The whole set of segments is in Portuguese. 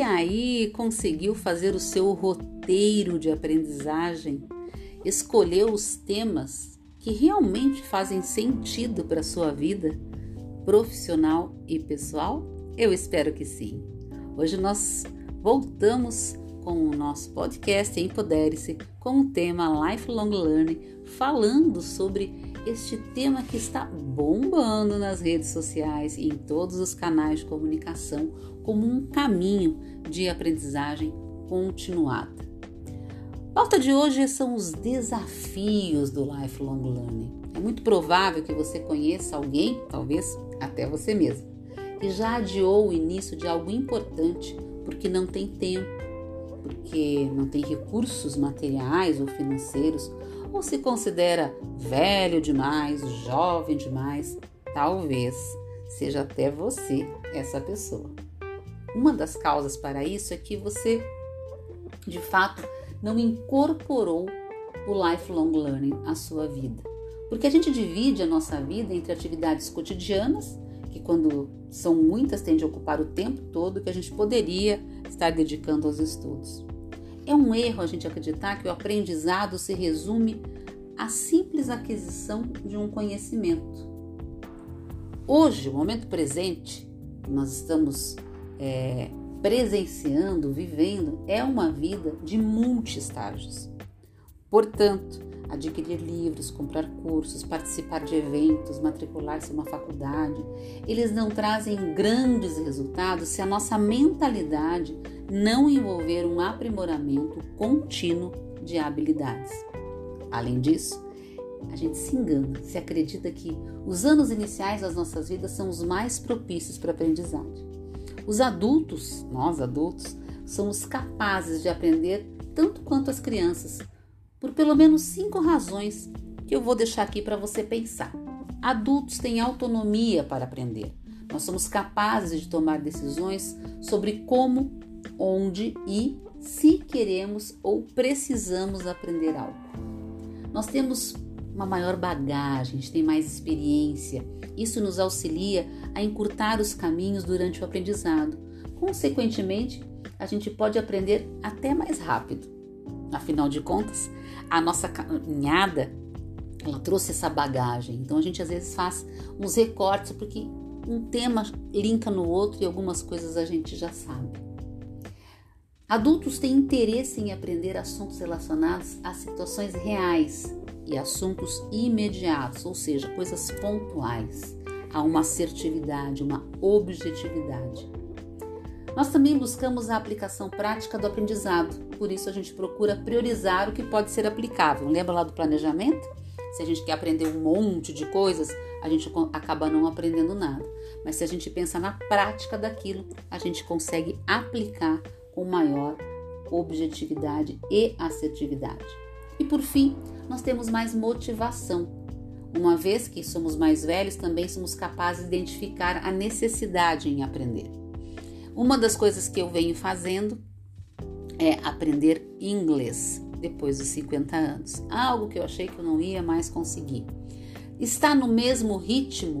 E aí, conseguiu fazer o seu roteiro de aprendizagem? Escolheu os temas que realmente fazem sentido para sua vida profissional e pessoal? Eu espero que sim. Hoje nós voltamos com o nosso podcast Empodere-se com o tema Lifelong Learning, falando sobre este tema que está bombando nas redes sociais e em todos os canais de comunicação como um caminho de aprendizagem continuada. Pauta de hoje são os desafios do lifelong learning. É muito provável que você conheça alguém, talvez até você mesmo, que já adiou o início de algo importante porque não tem tempo, porque não tem recursos materiais ou financeiros ou se considera velho demais, jovem demais, talvez seja até você essa pessoa. Uma das causas para isso é que você, de fato, não incorporou o lifelong learning à sua vida. Porque a gente divide a nossa vida entre atividades cotidianas, que quando são muitas tendem a ocupar o tempo todo que a gente poderia estar dedicando aos estudos. É um erro a gente acreditar que o aprendizado se resume à simples aquisição de um conhecimento. Hoje, o momento presente, nós estamos é, presenciando, vivendo, é uma vida de multi-estágios. Portanto, adquirir livros, comprar cursos, participar de eventos, matricular-se em uma faculdade, eles não trazem grandes resultados se a nossa mentalidade não envolver um aprimoramento contínuo de habilidades. Além disso, a gente se engana se acredita que os anos iniciais das nossas vidas são os mais propícios para aprendizagem. Os adultos, nós adultos, somos capazes de aprender tanto quanto as crianças, por pelo menos cinco razões que eu vou deixar aqui para você pensar. Adultos têm autonomia para aprender. Nós somos capazes de tomar decisões sobre como onde e se queremos ou precisamos aprender algo. Nós temos uma maior bagagem, a gente tem mais experiência. Isso nos auxilia a encurtar os caminhos durante o aprendizado. Consequentemente, a gente pode aprender até mais rápido. Afinal de contas, a nossa caminhada ela trouxe essa bagagem. Então a gente às vezes faz uns recortes porque um tema linka no outro e algumas coisas a gente já sabe. Adultos têm interesse em aprender assuntos relacionados a situações reais e assuntos imediatos, ou seja, coisas pontuais. Há uma assertividade, uma objetividade. Nós também buscamos a aplicação prática do aprendizado, por isso a gente procura priorizar o que pode ser aplicável. Lembra lá do planejamento? Se a gente quer aprender um monte de coisas, a gente acaba não aprendendo nada. Mas se a gente pensa na prática daquilo, a gente consegue aplicar com maior objetividade e assertividade. E por fim, nós temos mais motivação. Uma vez que somos mais velhos, também somos capazes de identificar a necessidade em aprender. Uma das coisas que eu venho fazendo é aprender inglês depois dos 50 anos. Algo que eu achei que eu não ia mais conseguir. Está no mesmo ritmo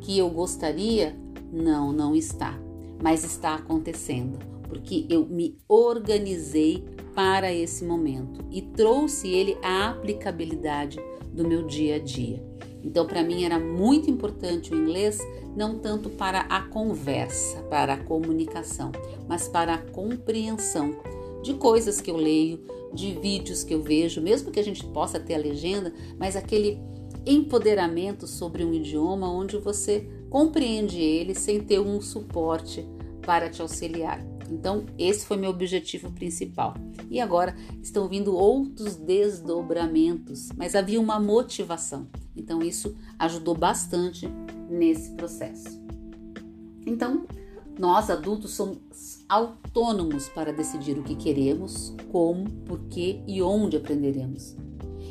que eu gostaria? Não, não está, mas está acontecendo porque eu me organizei para esse momento e trouxe ele à aplicabilidade do meu dia a dia. Então, para mim era muito importante o inglês, não tanto para a conversa, para a comunicação, mas para a compreensão de coisas que eu leio, de vídeos que eu vejo, mesmo que a gente possa ter a legenda, mas aquele empoderamento sobre um idioma onde você compreende ele sem ter um suporte para te auxiliar. Então, esse foi meu objetivo principal. E agora estão vindo outros desdobramentos, mas havia uma motivação. Então, isso ajudou bastante nesse processo. Então, nós adultos somos autônomos para decidir o que queremos, como, por que e onde aprenderemos.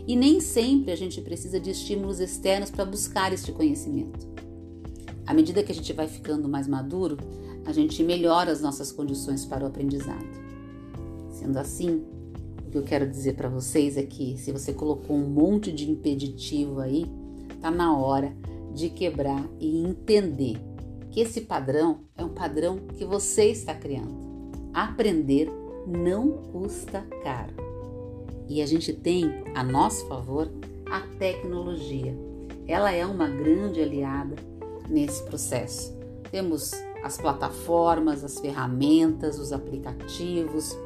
E nem sempre a gente precisa de estímulos externos para buscar este conhecimento. À medida que a gente vai ficando mais maduro, a gente melhora as nossas condições para o aprendizado. Sendo assim, que eu quero dizer para vocês é que se você colocou um monte de impeditivo aí, tá na hora de quebrar e entender que esse padrão é um padrão que você está criando. aprender não custa caro. E a gente tem a nosso favor a tecnologia. Ela é uma grande aliada nesse processo. Temos as plataformas, as ferramentas, os aplicativos,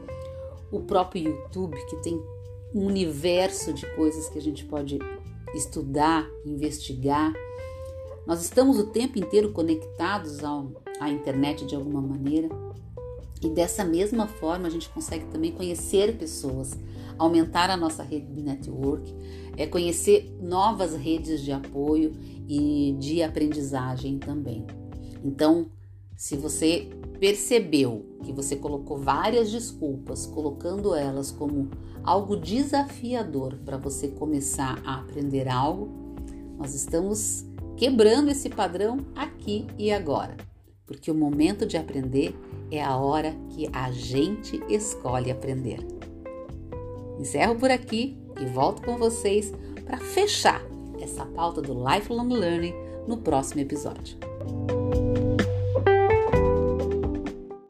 o próprio YouTube que tem um universo de coisas que a gente pode estudar, investigar. Nós estamos o tempo inteiro conectados ao, à internet de alguma maneira e dessa mesma forma a gente consegue também conhecer pessoas, aumentar a nossa rede de network, é conhecer novas redes de apoio e de aprendizagem também. Então, se você percebeu que você colocou várias desculpas, colocando elas como algo desafiador para você começar a aprender algo, nós estamos quebrando esse padrão aqui e agora, porque o momento de aprender é a hora que a gente escolhe aprender. Encerro por aqui e volto com vocês para fechar essa pauta do Lifelong Learning no próximo episódio.